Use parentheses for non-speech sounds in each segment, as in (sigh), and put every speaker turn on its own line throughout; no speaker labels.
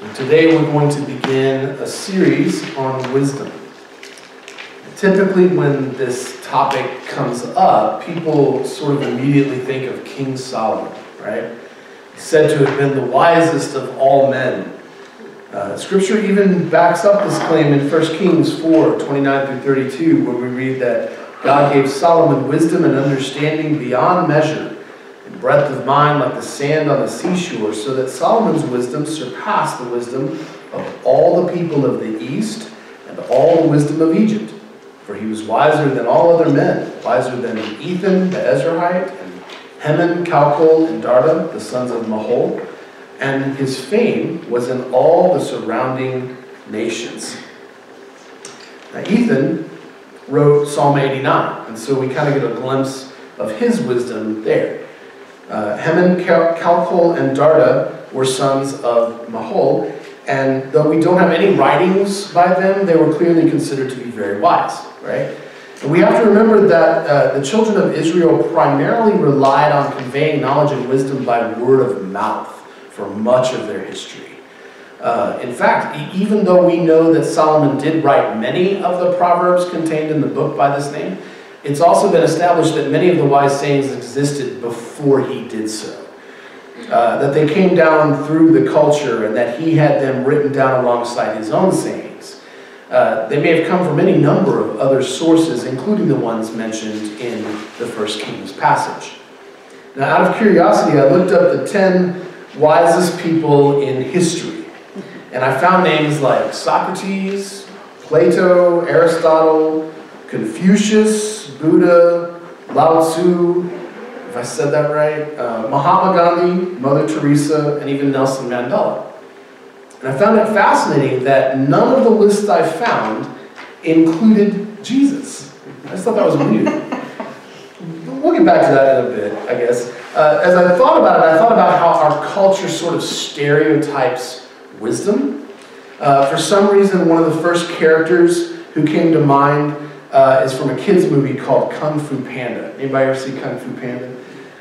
And today we're going to begin a series on wisdom. Typically, when this topic comes up, people sort of immediately think of King Solomon, right? He's said to have been the wisest of all men. Uh, scripture even backs up this claim in 1 Kings 4 29 through 32, where we read that God gave Solomon wisdom and understanding beyond measure, and breadth of mind like the sand on the seashore, so that Solomon's wisdom surpassed the wisdom of all the people of the east and all the wisdom of Egypt. For he was wiser than all other men, wiser than Ethan the Ezrahite, and Heman, Calcol, and Darda, the sons of Mahol. And his fame was in all the surrounding nations. Now, Ethan wrote Psalm 89, and so we kind of get a glimpse of his wisdom there. Uh, Heman, Calcol, and Darda were sons of Mahol, and though we don't have any writings by them, they were clearly considered to be very wise right? And we have to remember that uh, the children of Israel primarily relied on conveying knowledge and wisdom by word of mouth for much of their history. Uh, in fact, even though we know that Solomon did write many of the proverbs contained in the book by this name, it's also been established that many of the wise sayings existed before he did so. Uh, that they came down through the culture and that he had them written down alongside his own sayings. Uh, they may have come from any number of other sources, including the ones mentioned in the First Kings passage. Now, out of curiosity, I looked up the 10 wisest people in history, and I found names like Socrates, Plato, Aristotle, Confucius, Buddha, Lao Tzu, if I said that right, uh, Mahatma Gandhi, Mother Teresa, and even Nelson Mandela. And I found it fascinating that none of the lists I found included Jesus. I just thought that was weird. we'll get back to that in a bit, I guess. Uh, as I thought about it, I thought about how our culture sort of stereotypes wisdom. Uh, for some reason, one of the first characters who came to mind uh, is from a kid's movie called Kung Fu Panda. Anybody ever see Kung Fu Panda?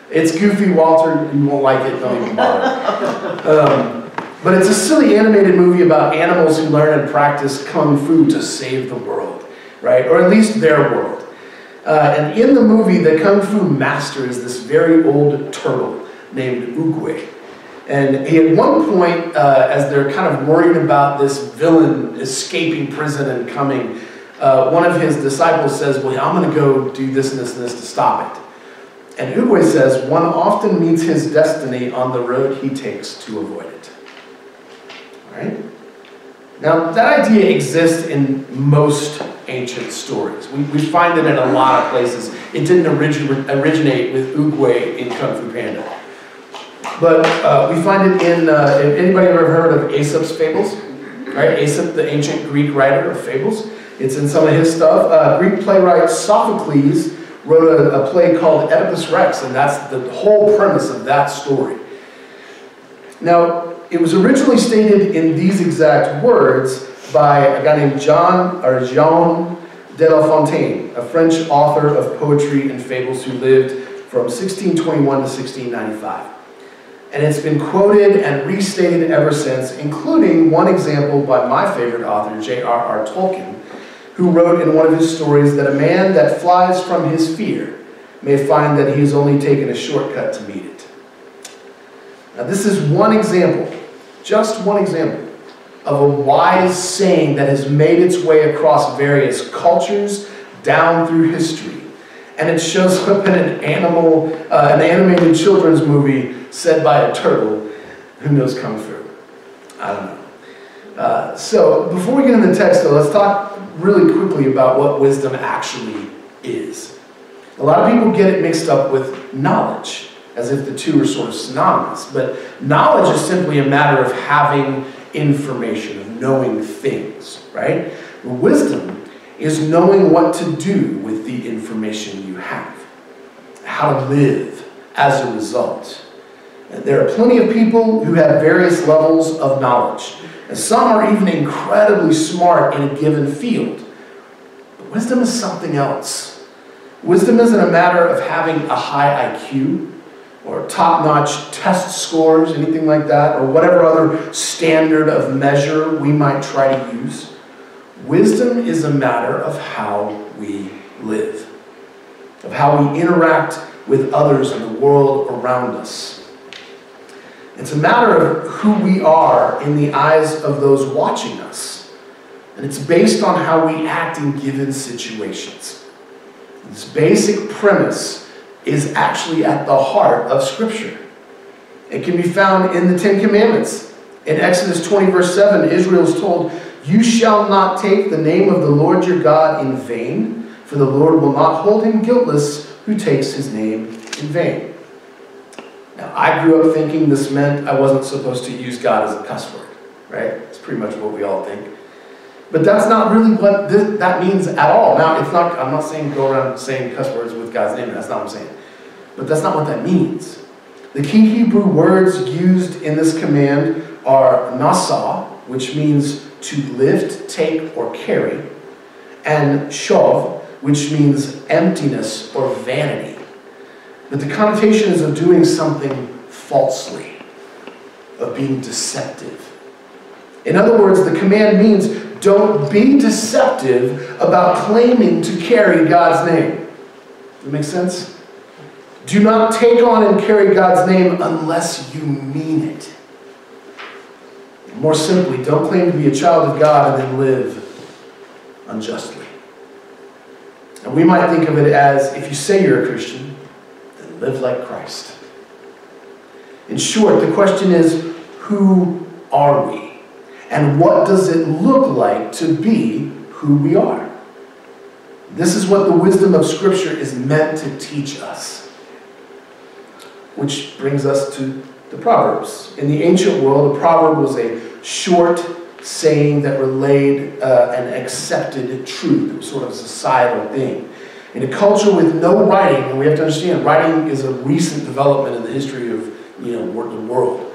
It's goofy, Walter. You won't like it. Don't even bother. (laughs) Um, but it's a silly animated movie about animals who learn and practice kung fu to save the world, right? Or at least their world. Uh, and in the movie, the kung fu master is this very old turtle named Oogway. And he, at one point, uh, as they're kind of worried about this villain escaping prison and coming, uh, one of his disciples says, Well, I'm going to go do this and this and this to stop it. And Oogway says, One often meets his destiny on the road he takes to avoid it. All right? Now, that idea exists in most ancient stories. We, we find it in a lot of places. It didn't origin, originate with Oogway in Kung Fu Panda. But uh, we find it in, uh, anybody ever heard of Aesop's Fables? Right? Aesop, the ancient Greek writer of fables. It's in some of his stuff. Uh, Greek playwright Sophocles wrote a, a play called Oedipus Rex, and that's the whole premise of that story. Now, it was originally stated in these exact words by a guy named John or Jean de La Fontaine, a French author of poetry and fables who lived from 1621 to 1695. And it's been quoted and restated ever since, including one example by my favorite author, J.R.R. Tolkien, who wrote in one of his stories that a man that flies from his fear may find that he has only taken a shortcut to meet it. Now, this is one example just one example of a wise saying that has made its way across various cultures down through history. And it shows (laughs) up in an animal, uh, an animated children's movie said by a turtle who knows Kung Fu. I don't know. Uh, so before we get into the text, though, let's talk really quickly about what wisdom actually is. A lot of people get it mixed up with knowledge as if the two are sort of synonymous. But knowledge is simply a matter of having information, of knowing things, right? Wisdom is knowing what to do with the information you have, how to live as a result. There are plenty of people who have various levels of knowledge. And some are even incredibly smart in a given field. But wisdom is something else. Wisdom isn't a matter of having a high IQ or top notch test scores, anything like that, or whatever other standard of measure we might try to use. Wisdom is a matter of how we live, of how we interact with others in the world around us. It's a matter of who we are in the eyes of those watching us. And it's based on how we act in given situations. This basic premise is actually at the heart of Scripture. It can be found in the Ten Commandments. In Exodus 20, verse 7, Israel is told, You shall not take the name of the Lord your God in vain, for the Lord will not hold him guiltless who takes his name in vain. Now, I grew up thinking this meant I wasn't supposed to use God as a cuss word, right? It's pretty much what we all think. But that's not really what this, that means at all. Now, it's not, I'm not saying go around saying cuss words with God's name, that's not what I'm saying. But that's not what that means. The key Hebrew words used in this command are nasa, which means to lift, take, or carry, and shov, which means emptiness or vanity. But the connotation is of doing something falsely, of being deceptive. In other words, the command means don't be deceptive about claiming to carry God's name. Does that make sense? Do not take on and carry God's name unless you mean it. More simply, don't claim to be a child of God and then live unjustly. And we might think of it as if you say you're a Christian, live like Christ. In short, the question is who are we? And what does it look like to be who we are? This is what the wisdom of Scripture is meant to teach us. Which brings us to the Proverbs. In the ancient world, a proverb was a short saying that relayed uh, an accepted truth. It was sort of a societal thing. In a culture with no writing, and we have to understand, writing is a recent development in the history of you know, the world.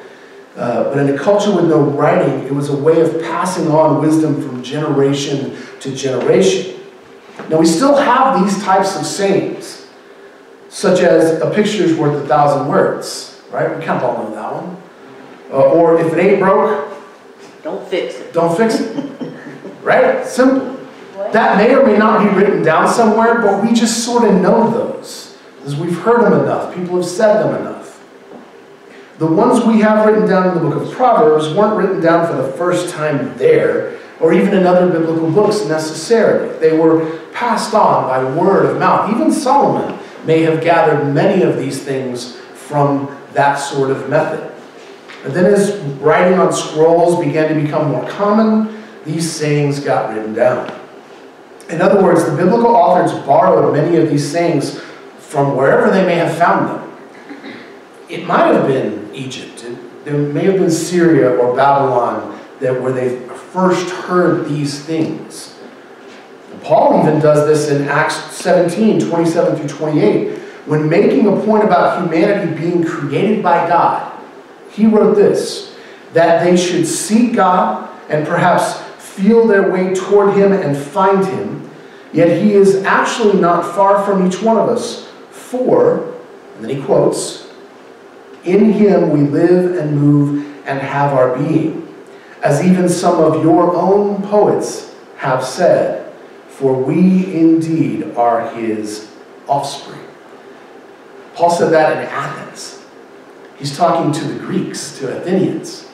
Uh, but in a culture with no writing, it was a way of passing on wisdom from generation to generation. Now, we still have these types of sayings, such as a picture is worth a thousand words, right? We kind of all know that one. Uh, or if it ain't broke,
don't fix it.
Don't fix it. (laughs) right? Simple. That may or may not be written down somewhere, but we just sort of know those because we've heard them enough. People have said them enough. The ones we have written down in the book of Proverbs weren't written down for the first time there, or even in other biblical books necessarily. They were passed on by word of mouth. Even Solomon may have gathered many of these things from that sort of method. And then as writing on scrolls began to become more common, these sayings got written down. In other words, the biblical authors borrowed many of these sayings from wherever they may have found them. It might have been Egypt. It, there may have been Syria or Babylon that where they first heard these things. Paul even does this in Acts 17, 27 through 28. When making a point about humanity being created by God, he wrote this, that they should seek God and perhaps feel their way toward him and find him, yet he is actually not far from each one of us. For, and then he quotes, in him we live and move and have our being. As even some of your own poets have said, for we indeed are his offspring. Paul said that in Athens. He's talking to the Greeks, to Athenians,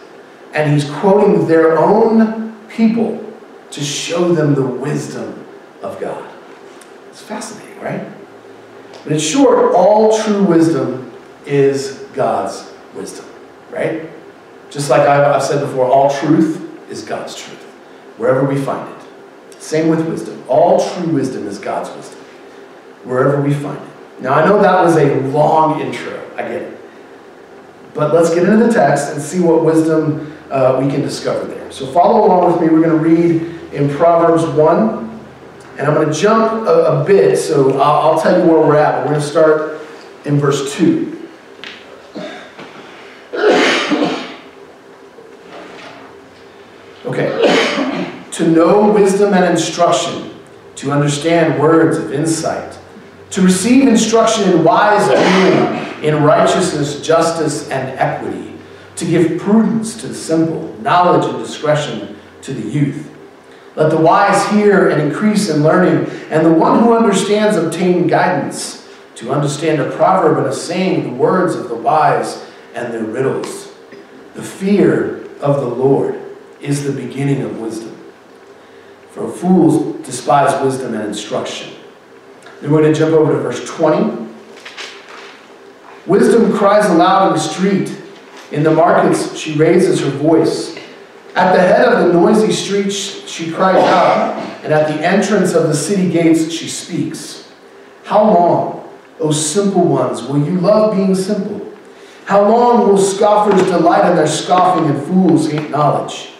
and he's quoting their own people to show them the wisdom of God. It's fascinating, right? But in short, all true wisdom is God's wisdom, right? Just like I've, said before, all truth is God's truth, wherever we find it. Same with wisdom. All true wisdom is God's wisdom, wherever we find it. Now, I know that was a long intro. I get it. But let's get into the text and see what wisdom uh, we can discover there. So follow along with me. We're going to read in Proverbs 1. And I'm going to jump a, a bit, so I'll, I'll, tell you where we're at. We're going to start in verse 2. Okay. to know wisdom and instruction, to understand words of insight, to receive instruction in wise doing, in righteousness, justice, and equity, to give prudence to the simple, knowledge and discretion to the youth. Let the wise hear and increase in learning, and the one who understands obtain guidance, to understand a proverb and a saying, the words of the wise and their riddles. The fear of the Lord is the beginning of wisdom. For fools despise wisdom and instruction. Then we're going to jump over to verse 20. Wisdom cries aloud in the street. In the markets, she raises her voice. At the head of the noisy streets, she cries out, and at the entrance of the city gates, she speaks. How long, O simple ones, will you love being simple? How long will scoffers delight in their scoffing and fools hate knowledge?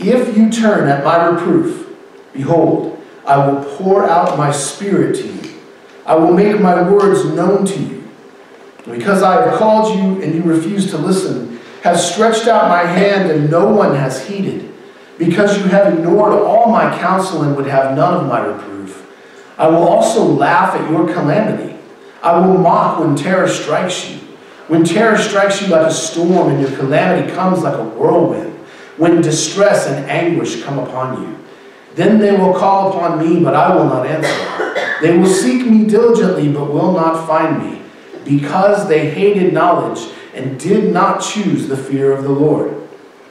If you turn at my reproof, behold, I will pour out my spirit to you. I will make my words known to you. Because I have called you and you refuse to listen, have stretched out my hand and no one has heeded, because you have ignored all my counsel and would have none of my reproof, I will also laugh at your calamity. I will mock when terror strikes you. When terror strikes you like a storm and your calamity comes like a whirlwind, when distress and anguish come upon you. Then they will call upon me, but I will not answer. They will seek me diligently, but will not find me because they hated knowledge and did not choose the fear of the Lord.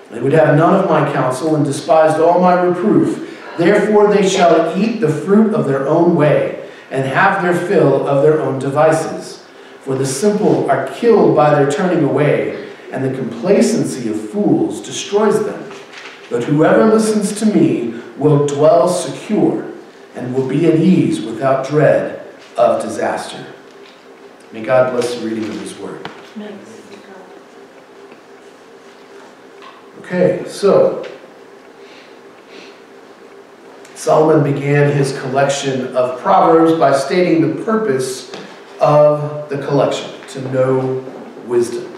They would have none of my counsel and despised all my reproof. Therefore they shall eat the fruit of their own way and have their fill of their own devices. For the simple are killed by their turning away, and the complacency of fools destroys them. But whoever listens to me will dwell secure and will be at ease without dread of disaster. May God bless the reading of His Word. Okay, so Solomon began his collection of Proverbs by stating the purpose of the collection to know wisdom.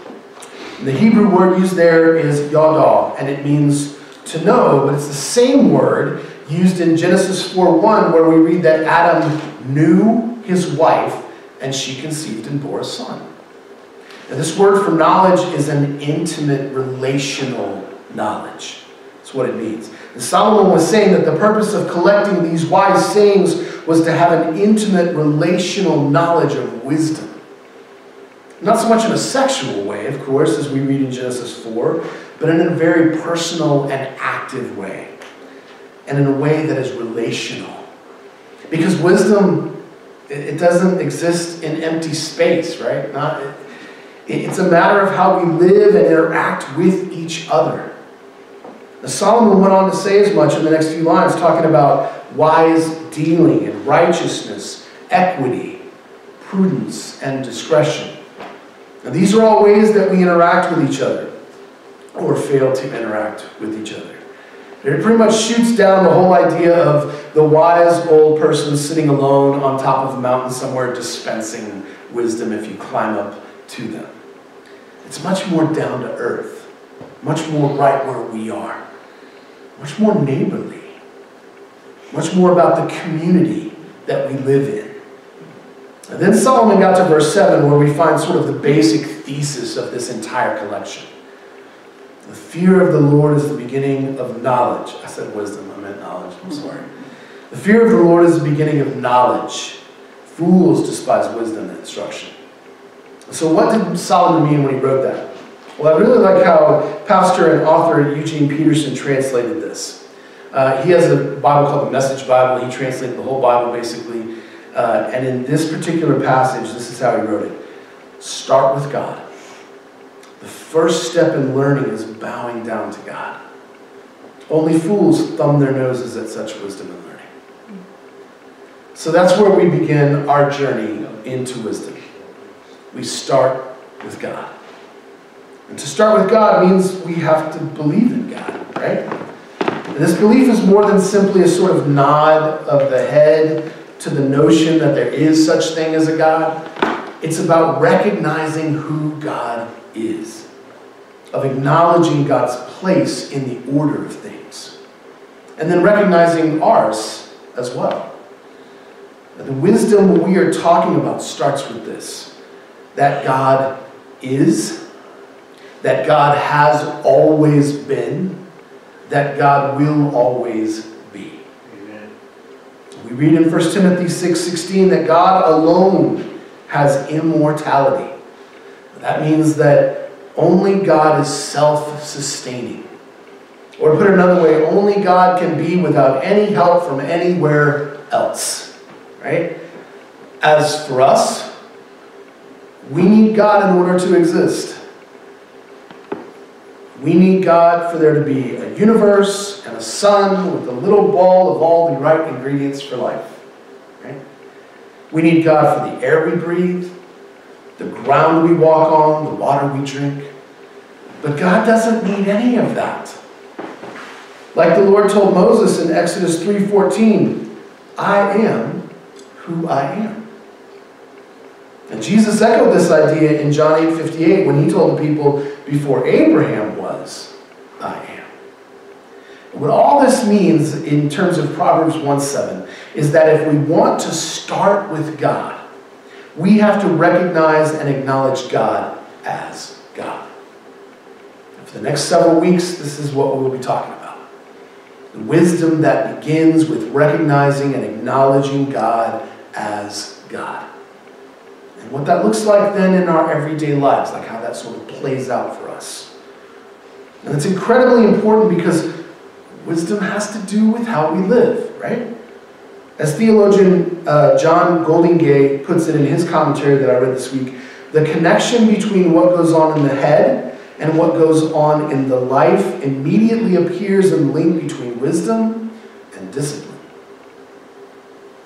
And the Hebrew word used there is yada, and it means to know, but it's the same word used in Genesis 4:1 where we read that Adam knew his wife and she conceived and bore a son. Now, this word for knowledge is an intimate relational knowledge. That's what it means. And Solomon was saying that the purpose of collecting these wise sayings was to have an intimate relational knowledge of wisdom. Not so much in a sexual way, of course, as we read in Genesis 4, but in a very personal and active way. And in a way that is relational. Because wisdom it, doesn't exist in empty space, right? Not, it, it's a matter of how we live and interact with each other. Solomon went on to say as much in the next few lines, talking about wise dealing and righteousness, equity, prudence, and discretion. Now, these are all ways that we interact with each other or fail to interact with each other. It pretty much shoots down the whole idea of the wise old person sitting alone on top of a mountain somewhere dispensing wisdom if you climb up to them. It's much more down to earth, much more right where we are, much more neighborly, much more about the community that we live in. And then Solomon got to verse 7 where we find sort of the basic thesis of this entire collection. The fear of the Lord is the beginning of knowledge. I said wisdom, I meant knowledge. I'm sorry. The fear of the Lord is the beginning of knowledge. Fools despise wisdom and instruction. So, what did Solomon mean when he wrote that? Well, I really like how pastor and author Eugene Peterson translated this. Uh, he has a Bible called the Message Bible. He translated the whole Bible basically. Uh, and in this particular passage, this is how he wrote it Start with God. The first step in learning is bowing down to God. Only fools thumb their noses at such wisdom and learning. So that's where we begin our journey into wisdom. We start with God. And to start with God means we have to believe in God, right? And this belief is more than simply a sort of nod of the head to the notion that there is such thing as a God. It's about recognizing who God is, of acknowledging God's place in the order of things, and then recognizing ours as well. The wisdom we are talking about starts with this that God is, that God has always been, that God will always be. Amen. We read in 1 Timothy 6:16 that God alone has immortality. That means that only God is self-sustaining. Or put it another way, only God can be without any help from anywhere else. Right? As for us, we need God in order to exist. We need God for there to be a universe and a sun with a little ball of all the right ingredients for life. Right? We need God for the air we breathe, the ground we walk on, the water we drink. But God doesn't need any of that. Like the Lord told Moses in Exodus 3:14, I am who I am. And Jesus echoed this idea in John 8:58 when he told the people, before Abraham I am. What all this means in terms of Proverbs 1:7 is that if we want to start with God, we have to recognize and acknowledge God as God. And for the next several weeks, this is what we will be talking about. The wisdom that begins with recognizing and acknowledging God as God. And what that looks like then in our everyday lives, like how that sort of plays out for us. And it's incredibly important because wisdom has to do with how we live, right? As theologian uh, John Goldingay puts it in his commentary that I read this week, the connection between what goes on in the head and what goes on in the life immediately appears in the link between wisdom and discipline.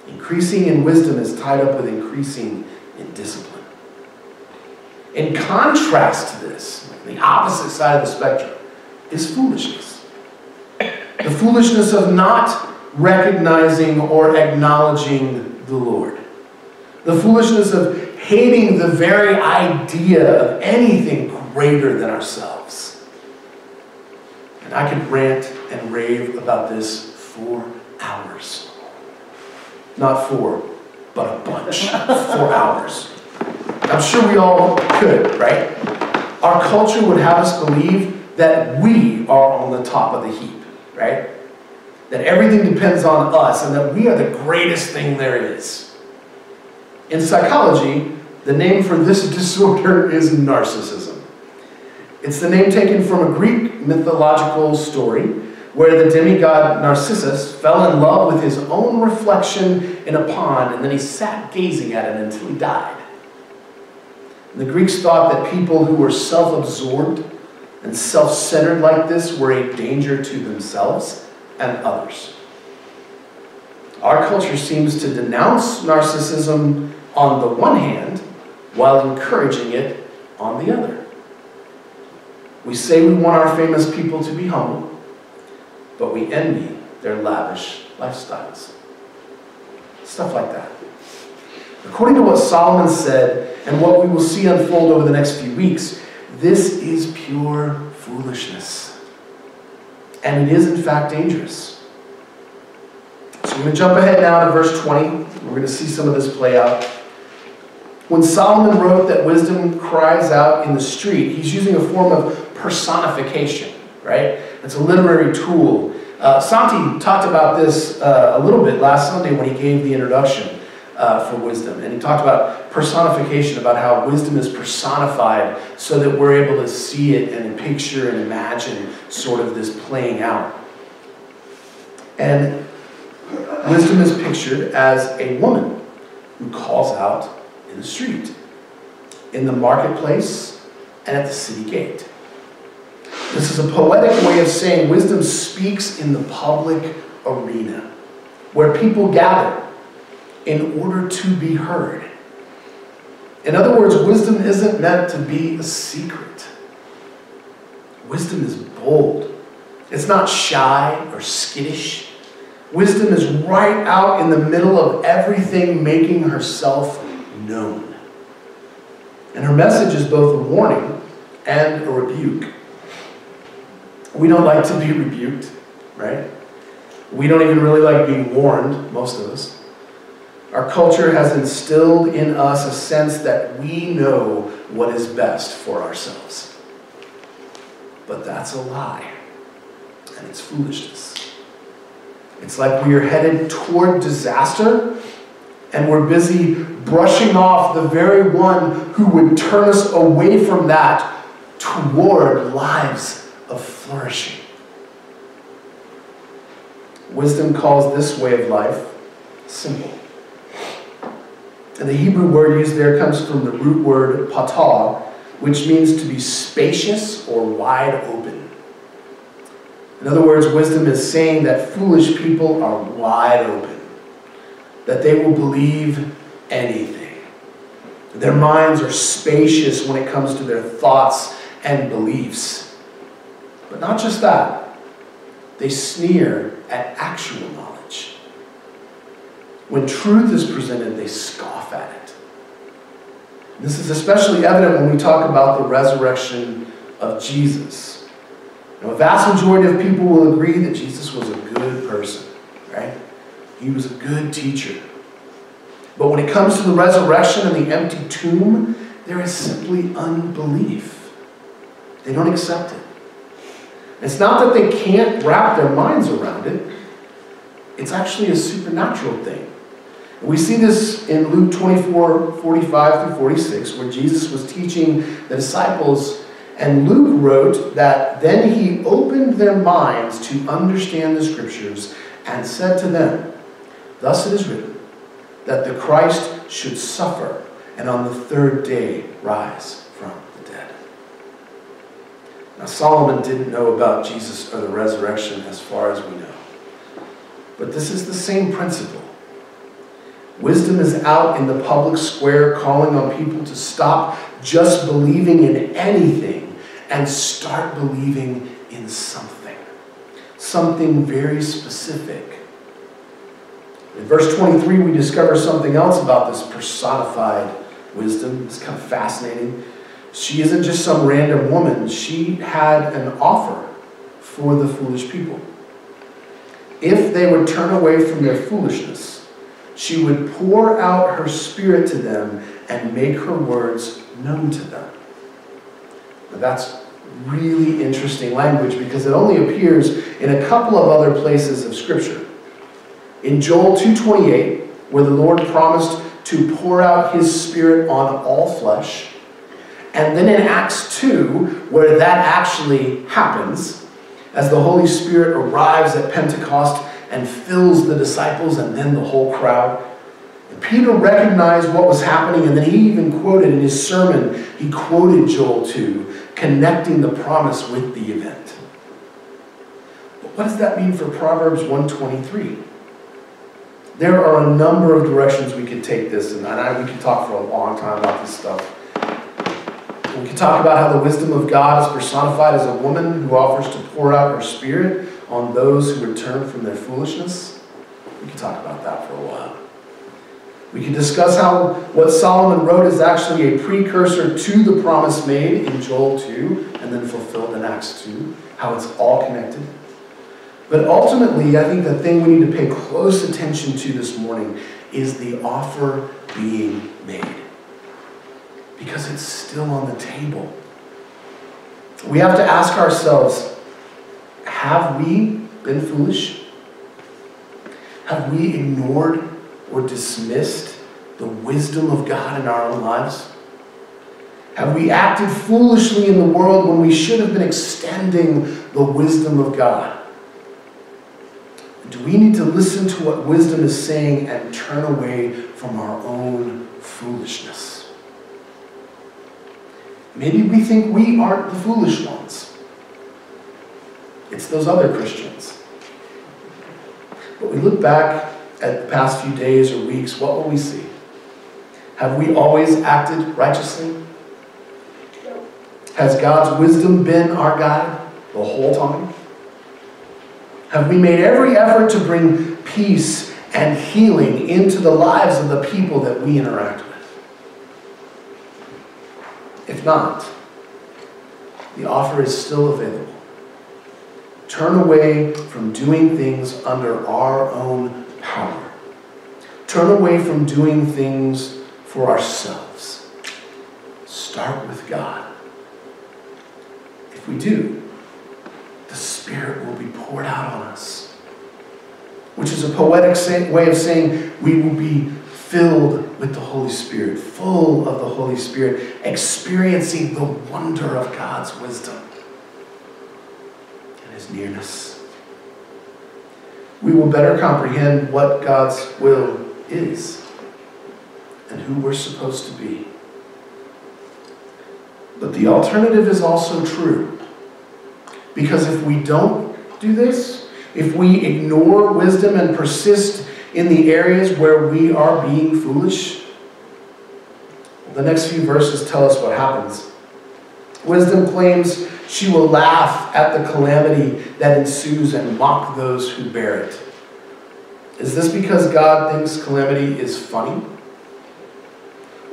Increasing in wisdom is tied up with increasing in discipline. In contrast to this, the opposite side of the spectrum is foolishness. The foolishness of not recognizing or acknowledging the Lord. The foolishness of hating the very idea of anything greater than ourselves. And I could rant and rave about this for hours. Not four, but a bunch. (laughs) for hours. I'm sure we all could, right? Our culture would have us believe that we are on the top of the heap, right? That everything depends on us and that we are the greatest thing there is. In psychology, the name for this (laughs) disorder is narcissism. It's the name taken from a Greek mythological story where the demigod Narcissus fell in love with his own reflection in a pond and then he sat gazing at it until he died. The Greeks thought that people who were self absorbed and self centered like this were a danger to themselves and others. Our culture seems to denounce narcissism on the one hand while encouraging it on the other. We say we want our famous people to be humble, but we envy their lavish lifestyles. Stuff like that. According to what Solomon said and what we will see unfold over the next few weeks, this is pure foolishness. And it is, in fact, dangerous. So we're going to jump ahead now to verse 20. We're going to see some of this play out. When Solomon wrote that wisdom cries out in the street, he's using a form of personification, right? It's a literary tool. Uh, Santi talked about this uh, a little bit last Sunday when he gave the introduction uh, for wisdom. And he talked about personification, about how wisdom is personified so that we're able to see it and picture and imagine sort of this playing out. And wisdom is pictured as a woman who calls out in the street, in the marketplace, and at the city gate. This is a poetic way of saying wisdom speaks in the public arena where people gather in order to be heard. In other words, wisdom isn't meant to be a secret. Wisdom is bold. It's not shy or skittish. Wisdom is right out in the middle of everything, making herself known. And her message is both a warning and a rebuke. We don't like to be rebuked, right? We don't even really like being warned, most of us. Our culture has instilled in us a sense that we know what is best for ourselves. But that's a lie, and it's foolishness. It's like we are headed toward disaster, and we're busy brushing off the very one who would turn us away from that toward lives of flourishing. Wisdom calls this way of life simple. And the Hebrew word used there comes from the root word patah, which means to be spacious or wide open. In other words, wisdom is saying that foolish people are wide open, that they will believe anything. Their minds are spacious when it comes to their thoughts and beliefs. But not just that, they sneer at actual knowledge. When truth is presented, they scoff This is especially evident when we talk about the resurrection of Jesus. Now, a vast majority of people will agree that Jesus was a good person, right? He was a good teacher. But when it comes to the resurrection and the empty tomb, there is simply unbelief. They don't accept it. It's not that they can't wrap their minds around it, it's actually a supernatural thing. We see this in Luke 24 45 through 46, where Jesus was teaching the disciples, and Luke wrote that then he opened their minds to understand the scriptures and said to them, Thus it is written, that the Christ should suffer and on the third day rise from the dead. Now, Solomon didn't know about Jesus or the resurrection as far as we know. But this is the same principle. Wisdom is out in the public square calling on people to stop just believing in anything and start believing in something. Something very specific. In verse 23, we discover something else about this personified wisdom. It's kind of fascinating. She isn't just some random woman, she had an offer for the foolish people. If they would turn away from their foolishness, she would pour out her spirit to them and make her words known to them. Now that's really interesting language because it only appears in a couple of other places of Scripture. In Joel 2.28, where the Lord promised to pour out his spirit on all flesh, and then in Acts 2, where that actually happens, as the Holy Spirit arrives at Pentecost and fills the disciples and then the whole crowd. Peter recognized what was happening, and then he even quoted in his sermon, he quoted Joel 2, connecting the promise with the event. But what does that mean for Proverbs 123? There are a number of directions we could take this, and I, we could talk for a long time about this stuff. We could talk about how the wisdom of God is personified as a woman who offers to pour out her spirit on those who return from their foolishness. We could talk about that for a while. We could discuss how what Solomon wrote is actually a precursor to the promise made in Joel 2 and then fulfilled in Acts 2, how it's all connected. But ultimately, I think the thing we need to pay close attention to this morning is the offer being made. Because it's still on the table. We have to ask ourselves have we been foolish? Have we ignored or dismissed the wisdom of God in our own lives? Have we acted foolishly in the world when we should have been extending the wisdom of God? Do we need to listen to what wisdom is saying and turn away from our own foolishness? Maybe we think we aren't the foolish ones. It's those other Christians. But we look back at the past few days or weeks, what will we see? Have we always acted righteously? Has God's wisdom been our guide the whole time? Have we made every effort to bring peace and healing into the lives of the people that we interact with? If not, the offer is still available turn away from doing things under our own power. turn away from doing things for ourselves. Start with God. If we do, the Spirit will be poured out on us, which is a poetic way of saying we will be filled with the Holy Spirit, full of the Holy Spirit, experiencing the wonder of God's wisdom His nearness. We will better comprehend what God's will is and who we're supposed to be. But the alternative is also true. Because if we don't do this, if we ignore wisdom and persist in the areas where we are being foolish, the next few verses tell us what happens. Wisdom claims she will laugh at the calamity that ensues and mock those who bear it. Is this because God thinks calamity is funny?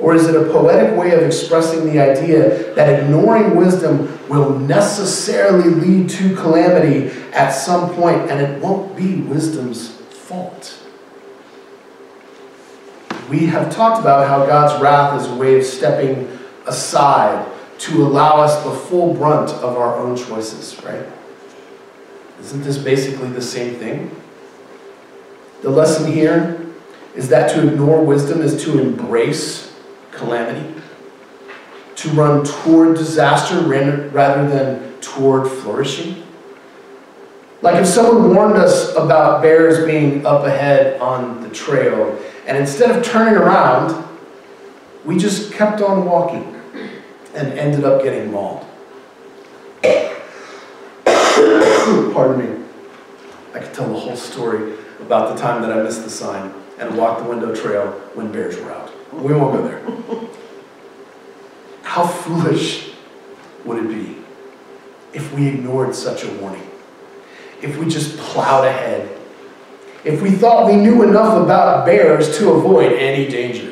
Or is it a poetic way of expressing the idea that ignoring wisdom will necessarily lead to calamity at some point and it won't be wisdom's fault? We have talked about how God's wrath is a way of stepping aside to allow us the full brunt of our own choices, right? Isn't this basically the same thing? The lesson here is that to ignore wisdom is to embrace calamity, to run toward disaster rather than toward flourishing. Like if someone warned us about bears being up ahead on the trail, and instead of turning around, we just kept on walking and ended up getting mauled. (coughs) Pardon me. I could tell the whole story about the time that I missed the sign and walked the window trail when bears were out. We won't go there. How foolish would it be if we ignored such a warning? If we just plowed ahead? If we thought we knew enough about bears to avoid any danger?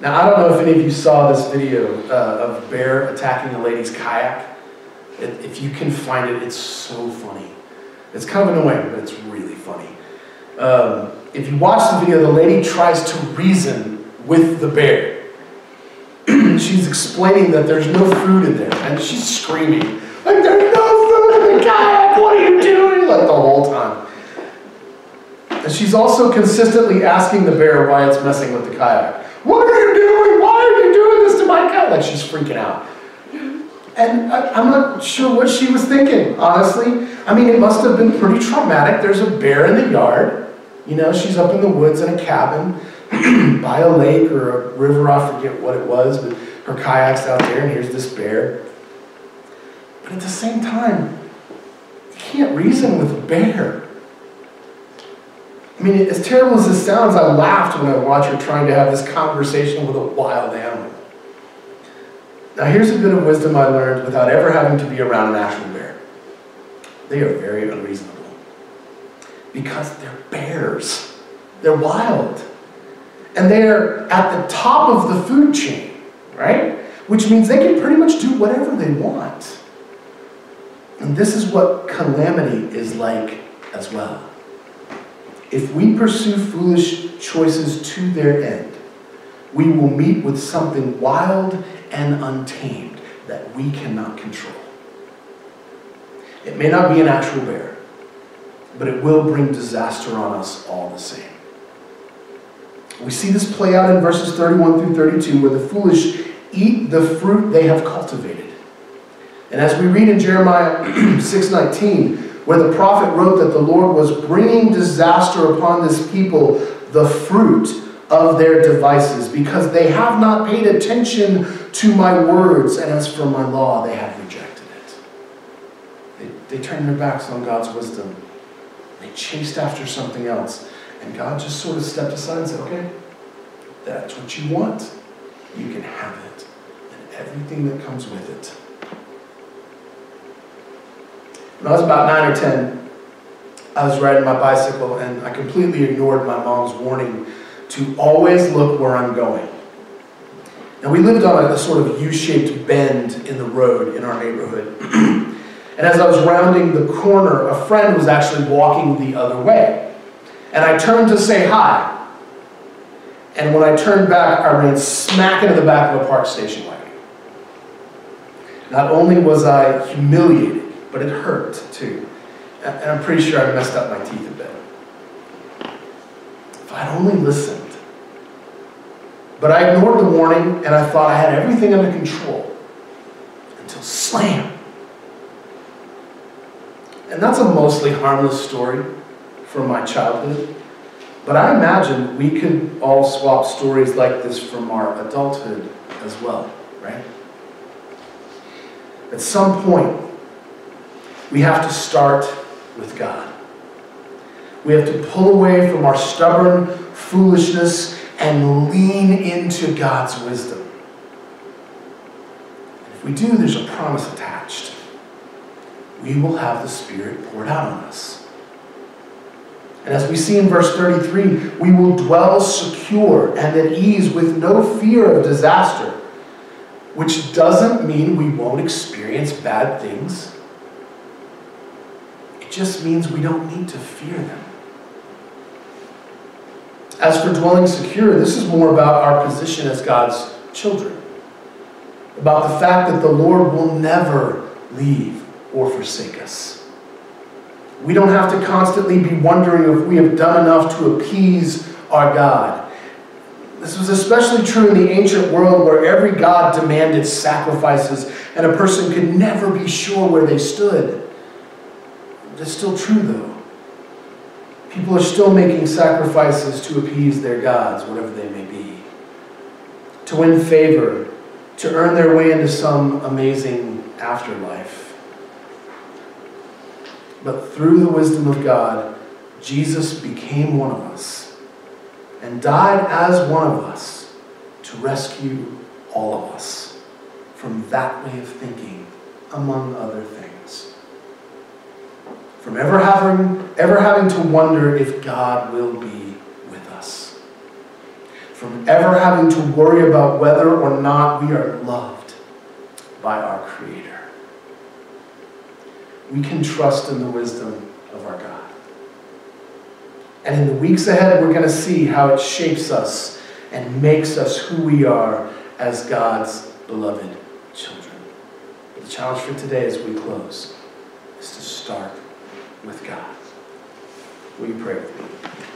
Now, I don't know if any of you saw this video uh, of a bear attacking a lady's kayak. if you can find it, it's so funny. It's kind of annoying, but it's really funny. Um, if you watch the video, the lady tries to reason with the bear. (clears throat) she's explaining that there's no food in there, and she's screaming, like, there's no food in the kayak, what are you doing? Like the whole time. And she's also consistently asking the bear why it's messing with the kayak. What are you doing? Why are you doing Like she's freaking out. And I, am not sure what she was thinking, honestly. I mean, it must have been pretty traumatic. There's a bear in the yard. You know, she's up in the woods in a cabin (clears throat) by a lake or a river, I forget what it was, but her kayak's out there and here's this bear. But at the same time, you can't reason with a bear. I mean, as terrible as this sounds, I laughed when I watched her trying to have this conversation with a wild animal. Now, here's a bit of wisdom I learned without ever having to be around an actual bear. They are very unreasonable because they're bears. They're wild. And they're at the top of the food chain, right? Which means they can pretty much do whatever they want. And this is what calamity is like as well. If we pursue foolish choices to their end, we will meet with something wild and untamed that we cannot control. It may not be an actual bear, but it will bring disaster on us all the same. We see this play out in verses 31 through 32, where the foolish eat the fruit they have cultivated. And as we read in Jeremiah (clears throat) 6:19, where the prophet wrote that the Lord was bringing disaster upon this people, the fruit of their devices, because they have not paid attention to my words, and as for my law, they have rejected it. They, they turned their backs on God's wisdom they chased after something else. And God just sort of stepped aside and said, okay, that's what you want. You can have it. And everything that comes with it. When I was about nine or ten, I was riding my bicycle and I completely ignored my mom's warning to always look where I'm going. And we lived on a, sort of U-shaped bend in the road in our neighborhood. (clears throat) And as I was rounding the corner, a friend was actually walking the other way. And I turned to say hi. And when I turned back, I ran smack into the back of a park station wagon. Not only was I humiliated, but it hurt too. And I'm pretty sure I messed up my teeth a bit. If I'd only listened. But I ignored the warning and I thought I had everything under control. Until slam! And that's a mostly harmless story from my childhood. But I imagine we could all swap stories like this from our adulthood as well, right? At some point, we have to start with God. We have to pull away from our stubborn foolishness and lean into God's wisdom. If we do, there's a promise attached. We will have the Spirit poured out on us. And as we see in verse 33, we will dwell secure and at ease with no fear of disaster, which doesn't mean we won't experience bad things. It just means we don't need to fear them. As for dwelling secure, this is more about our position as God's children, about the fact that the Lord will never leave or forsake us. We don't have to constantly be wondering if we have done enough to appease our God. This was especially true in the ancient world where every god demanded sacrifices and a person could never be sure where they stood. That's still true, though. People are still making sacrifices to appease their gods, whatever they may be, to win favor, to earn their way into some amazing afterlife. But through the wisdom of God, Jesus became one of us and died as one of us to rescue all of us from that way of thinking, among other things. From ever having, ever having to wonder if God will be with us. From ever having to worry about whether or not we are loved by our Creator we can trust in the wisdom of our God. And in the weeks ahead, we're going to see how it shapes us and makes us who we are as God's beloved children. But the challenge for today as we close is to start with God. Will you pray with me?